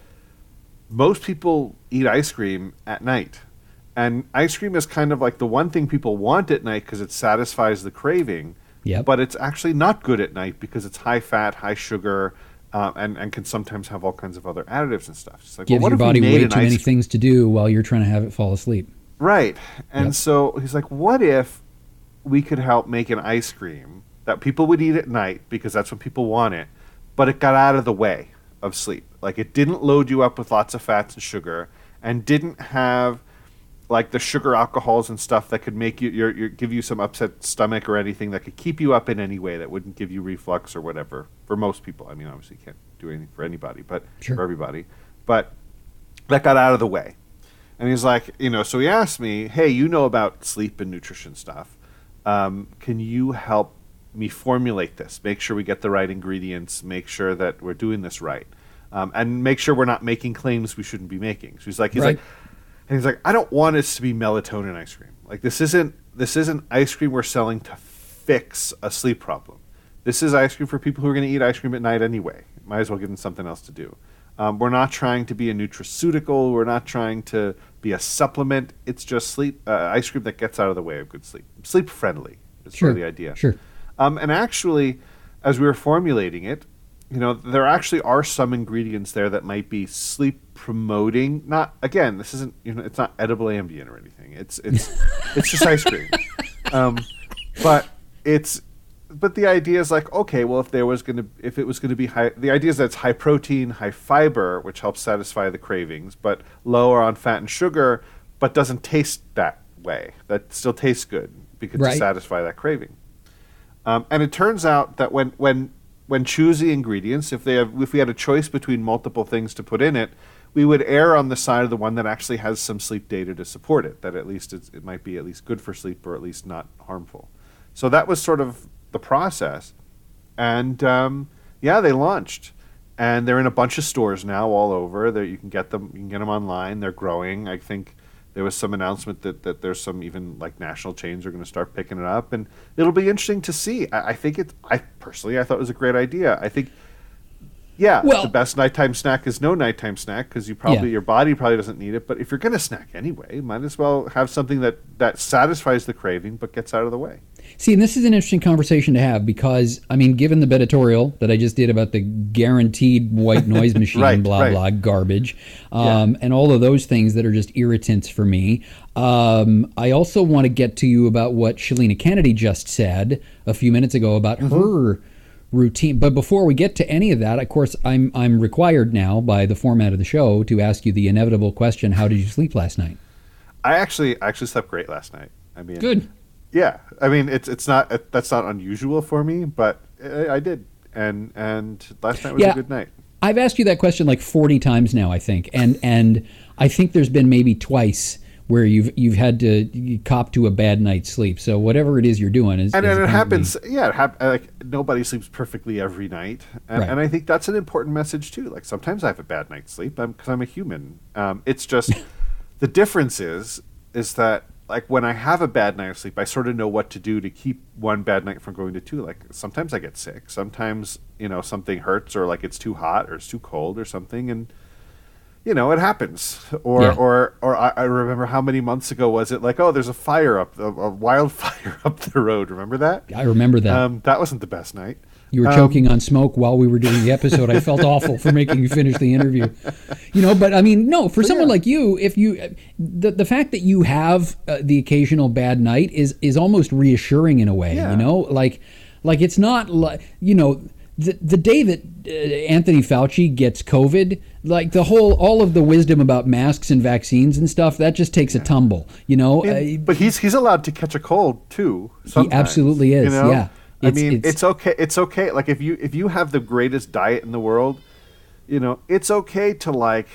most people eat ice cream at night. And ice cream is kind of like the one thing people want at night because it satisfies the craving. Yep. But it's actually not good at night because it's high fat, high sugar, uh, and, and can sometimes have all kinds of other additives and stuff. It's like, Gives well, your body way too many things to do while you're trying to have it fall asleep. Right. And yep. so he's like, what if we could help make an ice cream that people would eat at night because that's when people want it, but it got out of the way of sleep. Like it didn't load you up with lots of fats and sugar, and didn't have like the sugar alcohols and stuff that could make you your, your, give you some upset stomach or anything that could keep you up in any way that wouldn't give you reflux or whatever. For most people i mean obviously you can't do anything for anybody but sure. for everybody. But that got out of the way. And he's like you know so he asked me hey you know about sleep and nutrition stuff. Um, can you help me formulate this? Make sure we get the right ingredients. Make sure that we're doing this right um, and make sure we're not making claims we shouldn't be making so he's like he's right. like and he's like, I don't want this to be melatonin ice cream. Like this isn't this isn't ice cream we're selling to fix a sleep problem. This is ice cream for people who are going to eat ice cream at night anyway. Might as well give them something else to do. Um, we're not trying to be a nutraceutical. We're not trying to be a supplement. It's just sleep uh, ice cream that gets out of the way of good sleep. Sleep friendly is sure. sort of the idea. Sure. Um, and actually, as we were formulating it, you know, there actually are some ingredients there that might be sleep promoting. Not again, this isn't you know, it's not edible Ambien or anything. It's it's it's just ice cream. Um, but it's but the idea is like okay, well, if there was going to if it was going to be high, the idea is that it's high protein, high fiber, which helps satisfy the cravings, but lower on fat and sugar, but doesn't taste that way. That still tastes good because right. to satisfy that craving. Um, and it turns out that when when when choosing ingredients, if they have, if we had a choice between multiple things to put in it, we would err on the side of the one that actually has some sleep data to support it. That at least it might be at least good for sleep or at least not harmful. So that was sort of the process, and um, yeah, they launched, and they're in a bunch of stores now all over. That you can get them, you can get them online. They're growing. I think there was some announcement that, that there's some even like national chains are going to start picking it up, and it'll be interesting to see. I, I think it. I personally, I thought it was a great idea. I think, yeah, well, the best nighttime snack is no nighttime snack because you probably yeah. your body probably doesn't need it. But if you're going to snack anyway, might as well have something that that satisfies the craving but gets out of the way. See, and this is an interesting conversation to have because, I mean, given the editorial that I just did about the guaranteed white noise machine, right, blah, right. blah, garbage, um, yeah. and all of those things that are just irritants for me, um, I also want to get to you about what Chilina Kennedy just said a few minutes ago about mm-hmm. her routine. But before we get to any of that, of course, I'm I'm required now by the format of the show to ask you the inevitable question: How did you sleep last night? I actually actually slept great last night. I mean, good. Yeah, I mean it's it's not it, that's not unusual for me, but I, I, did, and and last night was yeah, a good night. I've asked you that question like forty times now, I think, and and I think there's been maybe twice where you've you've had to cop to a bad night's sleep. So whatever it is you're doing is and, is and it happens. Yeah, it hap- like nobody sleeps perfectly every night, and, right. and, I think that's an important message too. Like sometimes I have a bad night's sleep because I'm, I'm, a human. Um, it's just the difference is is that like when I have a bad night of sleep, I sort of know what to do to keep one bad night from going to two. Like sometimes I get sick, sometimes you know something hurts, or like it's too hot or it's too cold or something, and you know it happens. Or yeah. or or I, I, remember how many months ago was it? Like oh, there's a fire up, a, a wildfire up the road. Remember that? I remember that. Um, that wasn't the best night. You were um, choking on smoke while we were doing the episode. I felt awful for making you finish the interview. You know, but I mean, no, for someone yeah. like you, if you the the fact that you have uh, the occasional bad night is is almost reassuring in a way, yeah. you know? Like like it's not like, you know, the, the day that uh, Anthony Fauci gets COVID, like the whole, all of the wisdom about masks and vaccines and stuff, that just takes a tumble, you know. And, uh, but he's he's allowed to catch a cold too. He absolutely is. You know? Yeah. I mean, it's, it's okay. It's okay. Like if you if you have the greatest diet in the world, you know, it's okay to like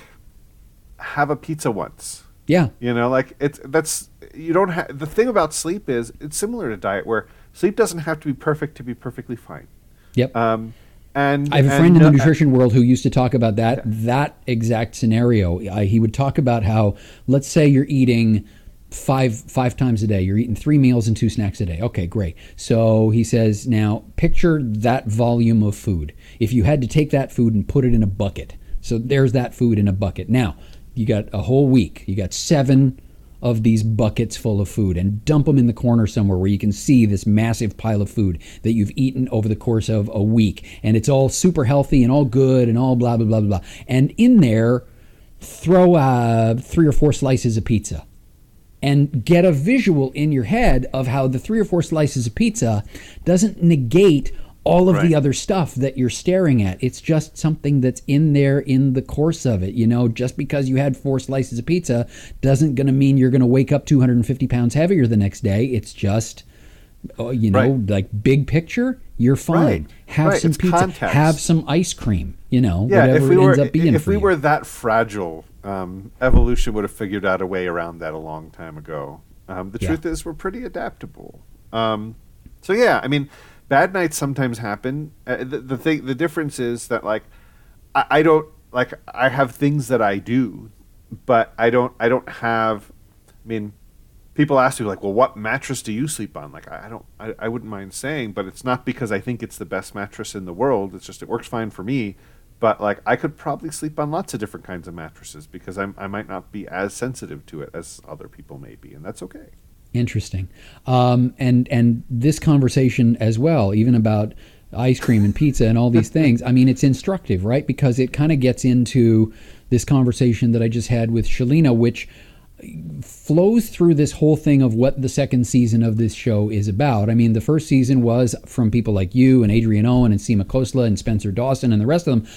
have a pizza once. Yeah. You know, like it's that's you don't have the thing about sleep is it's similar to diet where sleep doesn't have to be perfect to be perfectly fine. Yep. Um, and I have a friend in the nutrition world who used to talk about that yeah. that exact scenario. I, he would talk about how, let's say you're eating five five times a day. You're eating three meals and two snacks a day. Okay, great. So he says, now picture that volume of food. If you had to take that food and put it in a bucket, so there's that food in a bucket. Now you got a whole week. You got seven of these buckets full of food and dump them in the corner somewhere where you can see this massive pile of food that you've eaten over the course of a week. And it's all super healthy and all good and all blah, blah, blah, blah. And in there, throw uh, three or four slices of pizza and get a visual in your head of how the three or four slices of pizza doesn't negate all of right. the other stuff that you're staring at. It's just something that's in there in the course of it. You know, just because you had four slices of pizza doesn't going to mean you're going to wake up 250 pounds heavier the next day. It's just, uh, you know, right. like big picture, you're fine. Right. Have some it's pizza. Context. Have some ice cream. You know, yeah, whatever if we were, If we you. were that fragile, um, evolution would have figured out a way around that a long time ago. Um, the yeah. truth is, we're pretty adaptable. Um, so yeah, I mean bad nights sometimes happen. Uh, the, the thing, the difference is that like I, I, don't like I have things that I do, but I don't I don't have. I mean, people ask me like, well, what mattress do you sleep on? Like, I, I don't I, I wouldn't mind saying, but it's not because I think it's the best mattress in the world. It's just it works fine for me. But like I could probably sleep on lots of different kinds of mattresses because I'm, I might not be as sensitive to it as other people may be, and that's okay. Interesting. Um, and and this conversation as well, even about ice cream and pizza and all these things. I mean, it's instructive, right? Because it kind of gets into this conversation that I just had with Chilina, which flows through this whole thing of what the second season of this show is about. I mean, the first season was from people like you and Adrian Owen and Seema Khosla and Spencer Dawson and the rest of them.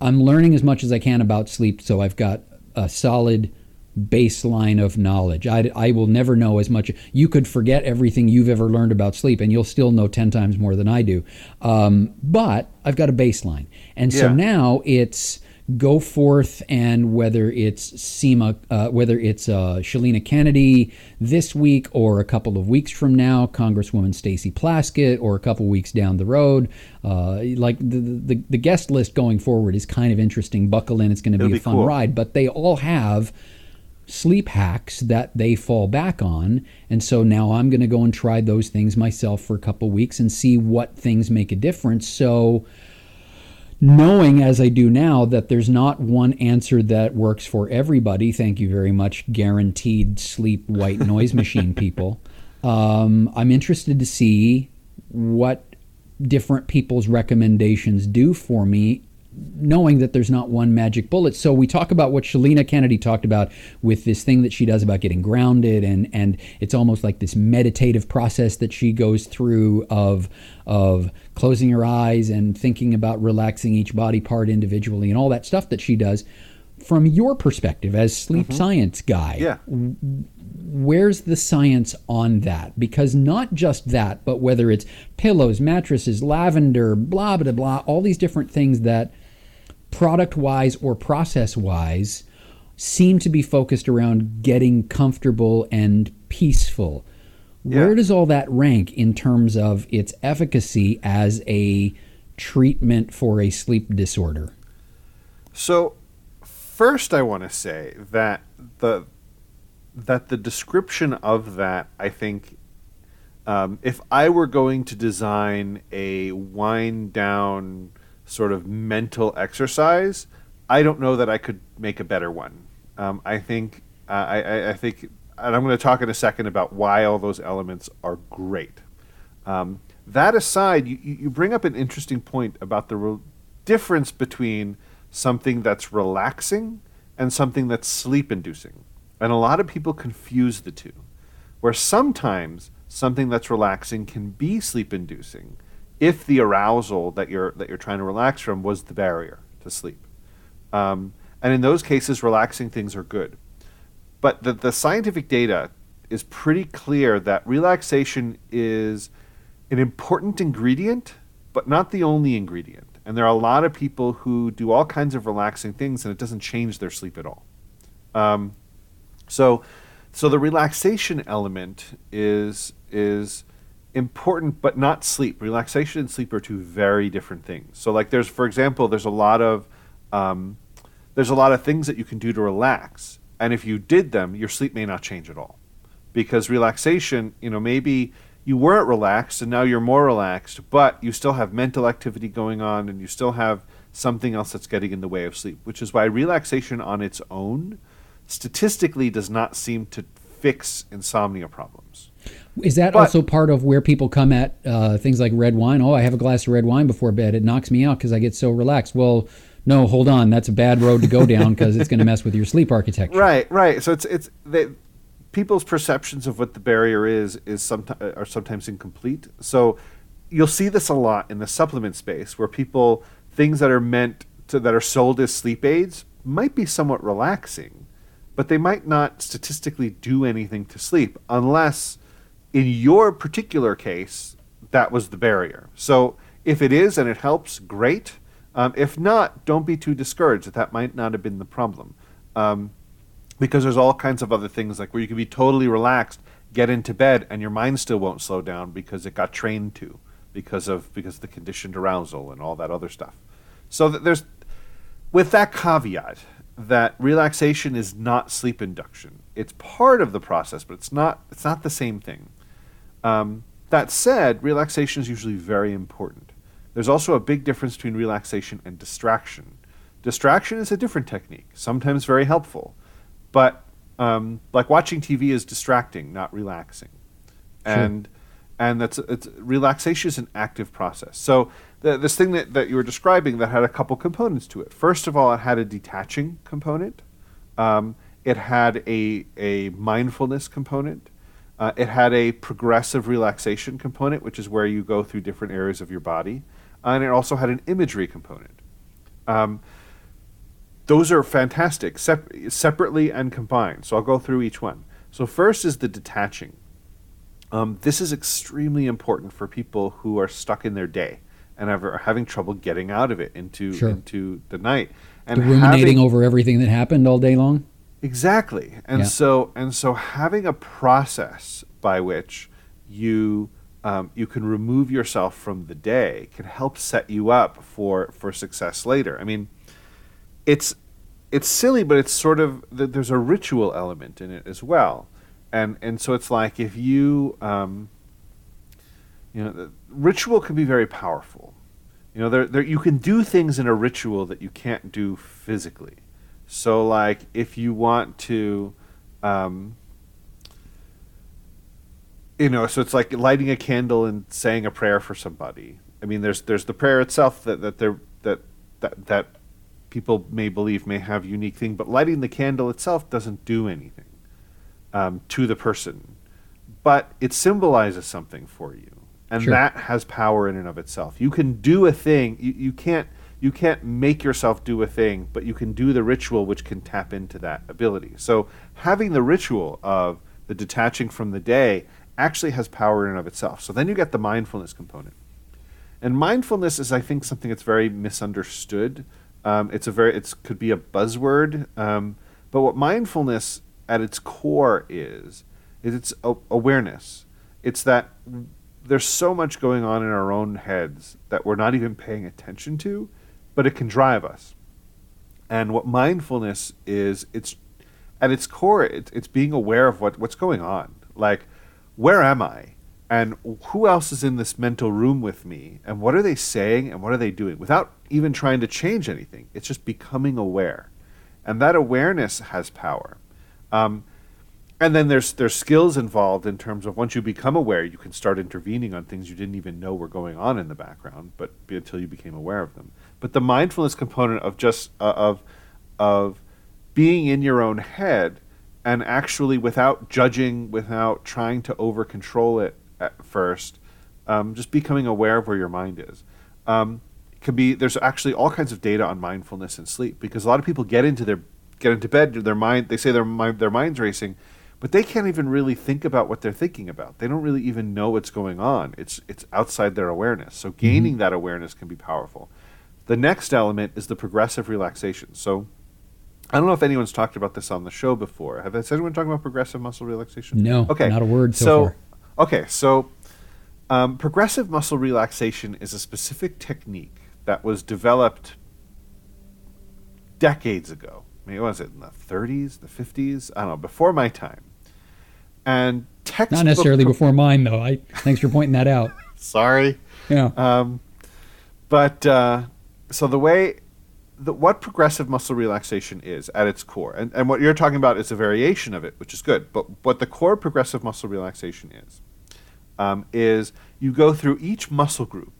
I'm learning as much as I can about sleep, so I've got a solid baseline of knowledge. I, I will never know as much. You could forget everything you've ever learned about sleep, and you'll still know 10 times more than I do. Um, but I've got a baseline. And so yeah. now it's go forth and whether it's Seema, uh, whether it's uh, Chilina Kennedy this week or a couple of weeks from now, Congresswoman Stacey Plaskett, or a couple weeks down the road, uh, like the, the, the guest list going forward is kind of interesting. Buckle in; it's going to be a fun cool. ride. But they all have sleep hacks that they fall back on. And so now I'm going to go and try those things myself for a couple weeks and see what things make a difference. So, knowing as I do now that there's not one answer that works for everybody, thank you very much, guaranteed sleep white noise machine people. Um, I'm interested to see what different people's recommendations do for me knowing that there's not one magic bullet. So we talk about what Chilina Kennedy talked about with this thing that she does about getting grounded and and it's almost like this meditative process that she goes through of of closing her eyes and thinking about relaxing each body part individually and all that stuff that she does. From your perspective as sleep mm-hmm. science guy, yeah. where's the science on that? Because not just that, but whether it's pillows, mattresses, lavender, blah blah blah, all these different things that product wise or process wise, seem to be focused around getting comfortable and peaceful. Yeah. Where does all that rank in terms of its efficacy as a treatment for a sleep disorder? So, first, I want to say that the that the description of that, I think, um, if I were going to design a wind down sort of mental exercise, I don't know that I could make a better one. Um, I think uh, I, I, think, and I'm going to talk in a second about why all those elements are great. Um, that aside, you, you bring up an interesting point about the re- difference between something that's relaxing and something that's sleep inducing. And a lot of people confuse the two, where sometimes something that's relaxing can be sleep inducing if the arousal that you're that you're trying to relax from was the barrier to sleep. Um, and in those cases, relaxing things are good. But the, the scientific data is pretty clear that relaxation is an important ingredient, but not the only ingredient. And there are a lot of people who do all kinds of relaxing things, and it doesn't change their sleep at all. Um, so, so the relaxation element is is important but not sleep. Relaxation and sleep are two very different things. So like there's for example there's a lot of um, there's a lot of things that you can do to relax. And if you did them your sleep may not change at all. Because relaxation you know maybe you weren't relaxed and now you're more relaxed but you still have mental activity going on and you still have something else that's getting in the way of sleep which is why relaxation on its own statistically does not seem to fix insomnia problems is that but, also part of where people come at uh, things like red wine? Oh, I have a glass of red wine before bed. It knocks me out because I get so relaxed. Well, no, hold on. That's a bad road to go down because it's going to mess with your sleep architecture. Right, right. So it's it's they, people's perceptions of what the barrier is is sometimes are sometimes incomplete. So you'll see this a lot in the supplement space where people things that are meant to, that are sold as sleep aids might be somewhat relaxing, but they might not statistically do anything to sleep unless in your particular case that was the barrier. So if it is and it helps, great. Um, if not, don't be too discouraged that that might not have been the problem. Um, because there's all kinds of other things like where you can be totally relaxed, get into bed, and your mind still won't slow down because it got trained to, because of because of the conditioned arousal and all that other stuff. So that there's, with that caveat, that relaxation is not sleep induction. It's part of the process, but it's not it's not the same thing. Um, that said, relaxation is usually very important. There's also a big difference between relaxation and distraction. Distraction is a different technique, sometimes very helpful, but um, like watching TV is distracting, not relaxing. Sure. And and that's it's relaxation is an active process. So the, this thing that, that you were describing that had a couple components to it. First of all, it had a detaching component. Um, it had a a mindfulness component. Uh, it had a progressive relaxation component, which is where you go through different areas of your body, and it also had an imagery component. Um, those are fantastic, sep- separately and combined. So I'll go through each one. So first is the detaching. Um, this is extremely important for people who are stuck in their day and are having trouble getting out of it into sure. into the night and the ruminating having, over everything that happened all day long. Exactly. And yeah. so and so having a process by which you um, you can remove yourself from the day can help set you up for for success later. I mean, it's it's silly, but it's sort of there's a ritual element in it as well, and and so it's like if you um, you know, ritual can be very powerful. You know, there, there you can do things in a ritual that you can't do physically. So, like, if you want to, um, you know, so it's like lighting a candle and saying a prayer for somebody. I mean, there's there's the prayer itself that that there that that that people may believe may have unique thing, but lighting the candle itself doesn't do anything um, to the person, but it symbolizes something for you, and sure. that has power in and of itself. You can do a thing. You, you can't you can't make yourself do a thing, but you can do the ritual which can tap into that ability. So having the ritual of the detaching from the day actually has power in and of itself. So then you get the mindfulness component. And mindfulness is, I think, something that's very misunderstood. Um, it's a very, it could be a buzzword, um, but what mindfulness at its core is, is it's awareness. It's that there's so much going on in our own heads that we're not even paying attention to but it can drive us. And what mindfulness is, it's at its core, it's, it's being aware of what, what's going on. Like, where am I? And who else is in this mental room with me? And what are they saying? And what are they doing? Without even trying to change anything, it's just becoming aware. And that awareness has power. Um, and then there's there's skills involved in terms of once you become aware, you can start intervening on things you didn't even know were going on in the background, but until you became aware of them. But the mindfulness component of just uh, of of being in your own head and actually without judging, without trying to over control it at first, um, just becoming aware of where your mind is. Um, can be there's actually all kinds of data on mindfulness and sleep because a lot of people get into their get into bed their mind they say their mind their mind's racing but they can't even really think about what they're thinking about. They don't really even know what's going on. It's it's outside their awareness. So gaining mm-hmm. that awareness can be powerful. The next element is the progressive relaxation. So I don't know if anyone's talked about this on the show before. Have has anyone talked about progressive muscle relaxation? No. Okay. Not a word so, so far. Okay, so um, progressive muscle relaxation is a specific technique that was developed decades ago. I mean, was it in the 30s, the 50s? I don't know, before my time and textbook. Not necessarily before mine, though. I thanks for pointing that out. Sorry. Yeah. Um, but uh, so the way the, what progressive muscle relaxation is at its core, and, and what you're talking about is a variation of it, which is good. But what the core progressive muscle relaxation is, um, is you go through each muscle group,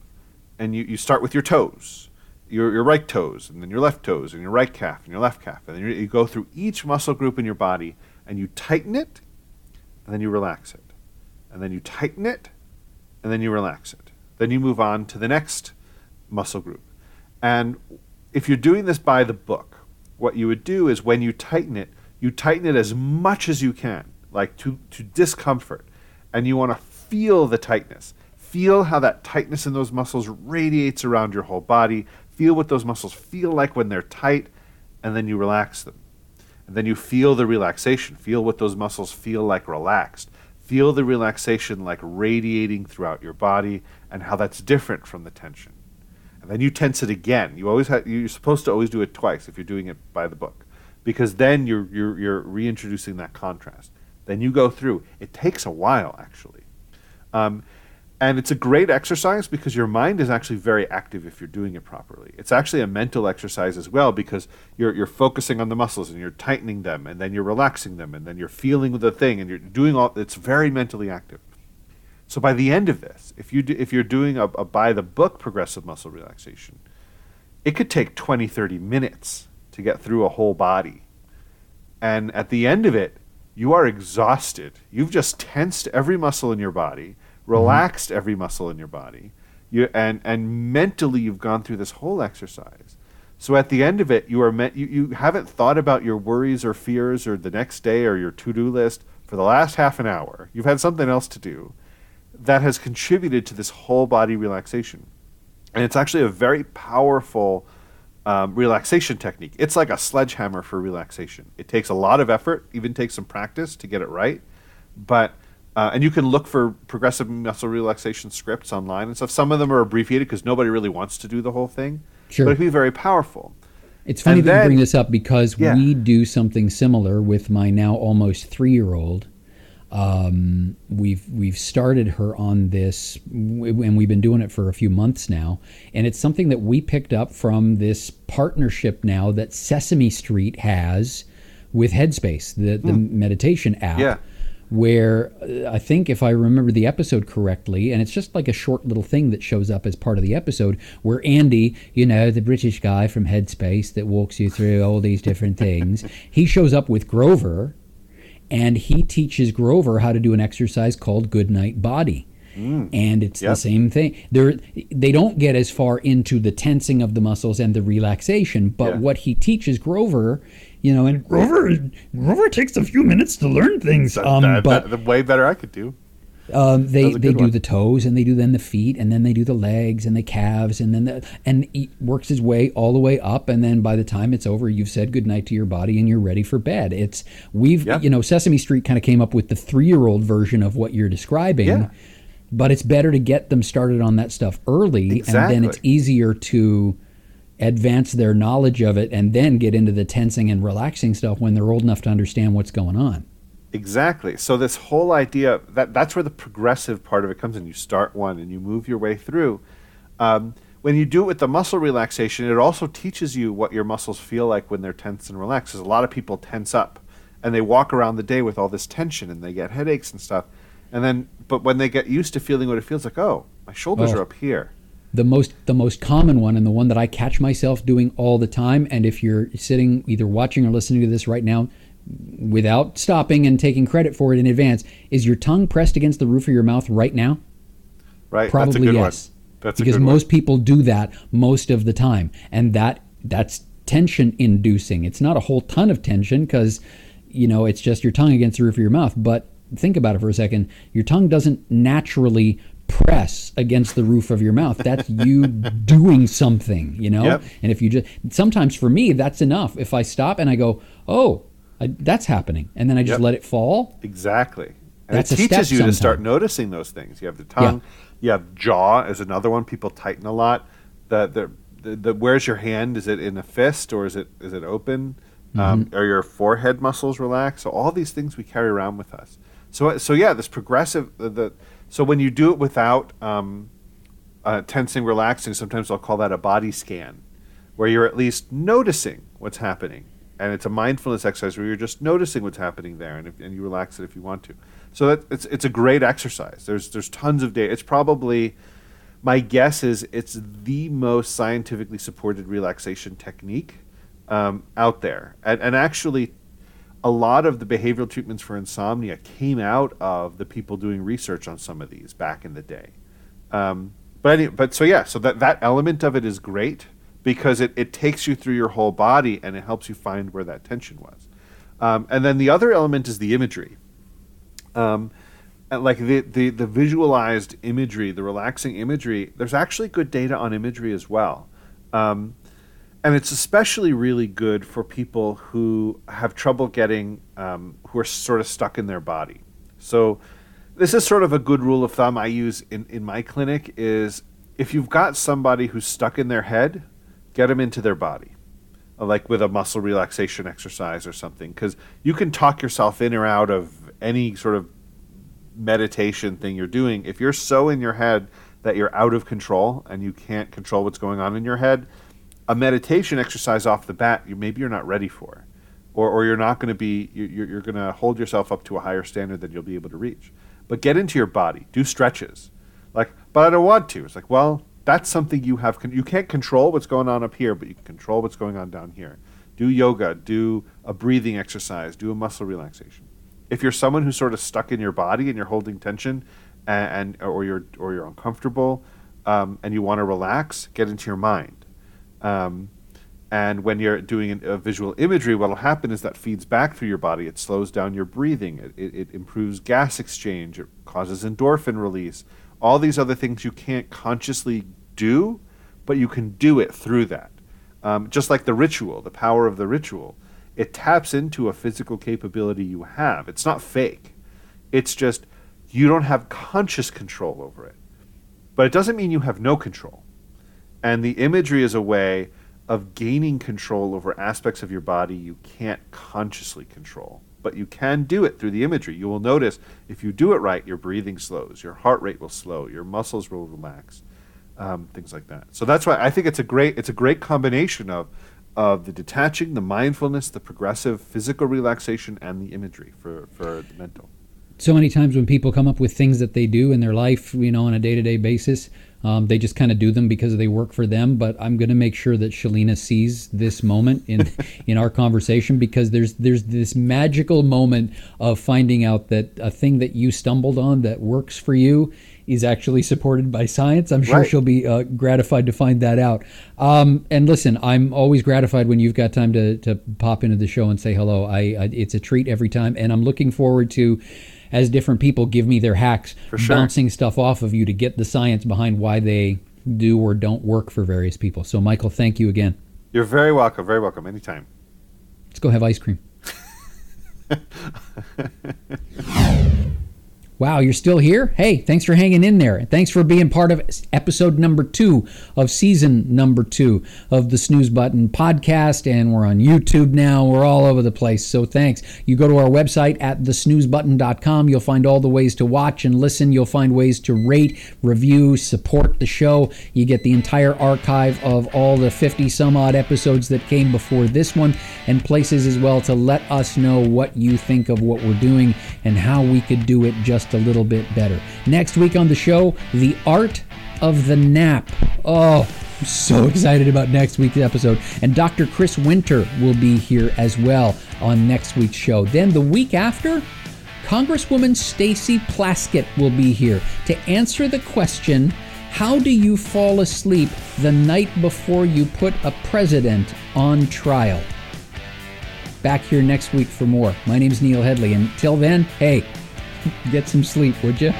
and you, you start with your toes, your, your right toes, and then your left toes, and your right calf, and your left calf, and then you, you go through each muscle group in your body, and you tighten it and then you relax it. And then you tighten it, and then you relax it. Then you move on to the next muscle group. And if you're doing this by the book, what you would do is when you tighten it, you tighten it as much as you can, like to, to discomfort. And you want to feel the tightness. Feel how that tightness in those muscles radiates around your whole body. Feel what those muscles feel like when they're tight, and then you relax them. And then you feel the relaxation. Feel what those muscles feel like relaxed. Feel the relaxation like radiating throughout your body and how that's different from the tension. And then you tense it again. You always have, you're supposed to always do it twice if you're doing it by the book, because then you're you're you're reintroducing that contrast. Then you go through. It takes a while actually, um, and it's a great exercise because your mind is actually very active if you're doing it properly. It's actually a mental exercise as well because you're you're focusing on the muscles and you're tightening them and then you're relaxing them and then you're feeling the thing and you're doing all. It's very mentally active. So by the end of this, if you do, if you're doing a, a by the book progressive muscle relaxation, it could take 20, 30 minutes to get through a whole body. And at the end of it, you are exhausted. You've just tensed every muscle in your body, mm-hmm. relaxed mm-hmm. every muscle in your body. You, and, and mentally, you've gone through this whole exercise. So at the end of it, you are you, you haven't thought about your worries or fears or the next day or your to do list for the last half an hour. You've had something else to do that has contributed to this whole body relaxation. And it's actually a very powerful um, relaxation technique. It's like a sledgehammer for relaxation. It takes a lot of effort, even takes some practice to get it right. But uh, and you can look for progressive muscle relaxation scripts online and stuff. Some of them are abbreviated because nobody really wants to do the whole thing. Sure. But it can be very powerful. It's funny and that then, you bring this up because yeah. we do something similar with my now almost three year old. Um, we've we've started her on this, and we've been doing it for a few months now. And it's something that we picked up from this partnership now that Sesame Street has with Headspace, the the hmm. meditation app. Yeah. Where uh, I think, if I remember the episode correctly, and it's just like a short little thing that shows up as part of the episode, where Andy, you know, the British guy from Headspace that walks you through all these different things, he shows up with Grover, and he teaches Grover how to do an exercise called Good Night Body. Mm. And it's yep. the same thing. They're, they don't get as far into the tensing of the muscles and the relaxation, but yeah. what he teaches Grover, you know, and Grover Grover takes a few minutes to learn things. Um, that, but the way better I could do. Um, they they do one. the toes and they do then the feet and then they do the legs and the calves and then the and works his way all the way up and then by the time it's over you've said goodnight to your body and you're ready for bed. It's we've yeah. you know Sesame Street kind of came up with the three year old version of what you're describing. Yeah. But it's better to get them started on that stuff early exactly. and then it's easier to advance their knowledge of it and then get into the tensing and relaxing stuff when they're old enough to understand what's going on. Exactly. So this whole idea that that's where the progressive part of it comes in. You start one and you move your way through. Um, when you do it with the muscle relaxation, it also teaches you what your muscles feel like when they're tense and relaxed. Because a lot of people tense up and they walk around the day with all this tension and they get headaches and stuff. And then, but when they get used to feeling what it feels like, oh, my shoulders are up here. The most the most common one and the one that I catch myself doing all the time. And if you're sitting either watching or listening to this right now, without stopping and taking credit for it in advance, is your tongue pressed against the roof of your mouth right now? Right. Probably yes. That's because most people do that most of the time, and that that's tension inducing. It's not a whole ton of tension because you know it's just your tongue against the roof of your mouth. But think about it for a second. Your tongue doesn't naturally press against the roof of your mouth. That's you doing something, you know? Yep. And if you just, sometimes for me, that's enough. If I stop and I go, oh, I, that's happening, and then I just yep. let it fall. Exactly. And that's it teaches you sometime. to start noticing those things. You have the tongue, yeah. you have jaw is another one. People tighten a lot. The, the the, the where's your hand? Is it in a fist or is it is it open? Mm-hmm. Um, are your forehead muscles relaxed? So all these things we carry around with us. So so yeah, this progressive the, the so when you do it without um, uh, tensing, relaxing, sometimes I'll call that a body scan, where you're at least noticing what's happening and it's a mindfulness exercise where you're just noticing what's happening there, and, if, and you relax it if you want to. So that it's it's a great exercise. There's there's tons of data. It's probably my guess is it's the most scientifically supported relaxation technique um, out there, and, and actually. A lot of the behavioral treatments for insomnia came out of the people doing research on some of these back in the day. Um, but any, but so yeah, so that that element of it is great because it, it takes you through your whole body and it helps you find where that tension was. Um, and then the other element is the imagery. Um, like the, the, the visualized imagery, the relaxing imagery, there's actually good data on imagery as well. Um, and it's especially really good for people who have trouble getting, um, who are sort of stuck in their body. So this is sort of a good rule of thumb I use in, in my clinic is if you've got somebody who's stuck in their head, get them into their body uh, like with a muscle relaxation exercise or something because you can talk yourself in or out of any sort of meditation thing you're doing. If you're so in your head that you're out of control and you can't control what's going on in your head a meditation exercise off the bat you maybe you're not ready for or, or you're not going to be you're, you're going to hold yourself up to a higher standard than you'll be able to reach. But get into your body do stretches. Like but i don't want to. It's like well that's something you have. you can't control what's going on up here, but you can control what's going on down here. Do yoga, do a breathing exercise, do a muscle relaxation. If you're someone who's sort of stuck in your body and you're holding tension, and, and or you're or you're uncomfortable, um, and you want to relax, get into your mind. Um, and when you're doing a visual imagery, what will happen is that feeds back through your body. It slows down your breathing. It, it, it improves gas exchange. It causes endorphin release all these other things you can't consciously do, but you can do it through that. Um, just like the ritual, the power of the ritual, it taps into a physical capability you have. It's not fake. It's just you don't have conscious control over it. But it doesn't mean you have no control. And the imagery is a way of gaining control over aspects of your body you can't consciously control but you can do it through the imagery. You will notice if you do it right, your breathing slows, your heart rate will slow, your muscles will relax, um, things like that. So that's why I think it's a great it's a great combination of of the detaching, the mindfulness, the progressive physical relaxation, and the imagery for for the mental. So many times when people come up with things that they do in their life, you know, on a day to day basis, um, they just kind of do them because they work for them. But I'm going to make sure that Chilina sees this moment in in our conversation because there's there's this magical moment of finding out that a thing that you stumbled on that works for you is actually supported by science. I'm sure right. she'll be uh, gratified to find that out. Um, and listen, I'm always gratified when you've got time to to pop into the show and say hello. I, I it's a treat every time, and I'm looking forward to as different people give me their hacks, sure. bouncing stuff off of you to get the science behind why they do or don't work for various people. So, Michael, thank you again. You're very welcome. Very welcome. Anytime. Let's go have ice cream. Wow, you're still here? Hey, thanks for hanging in there. Thanks for being part of episode number two of season number two of the Snooze Button podcast. And we're on YouTube now. We're all over the place. So thanks. You go to our website at thesnoozebutton.com. You'll find all the ways to watch and listen. You'll find ways to rate, review, support the show. You get the entire archive of all the 50 some odd episodes that came before this one and places as well to let us know what you think of what we're doing and how we could do it just just a little bit better. Next week on the show, the art of the nap. Oh, I'm so excited about next week's episode. And Dr. Chris Winter will be here as well on next week's show. Then the week after, Congresswoman Stacey Plaskett will be here to answer the question How do you fall asleep the night before you put a president on trial? Back here next week for more. My name is Neil Headley, and till then, hey, Get some sleep, would you?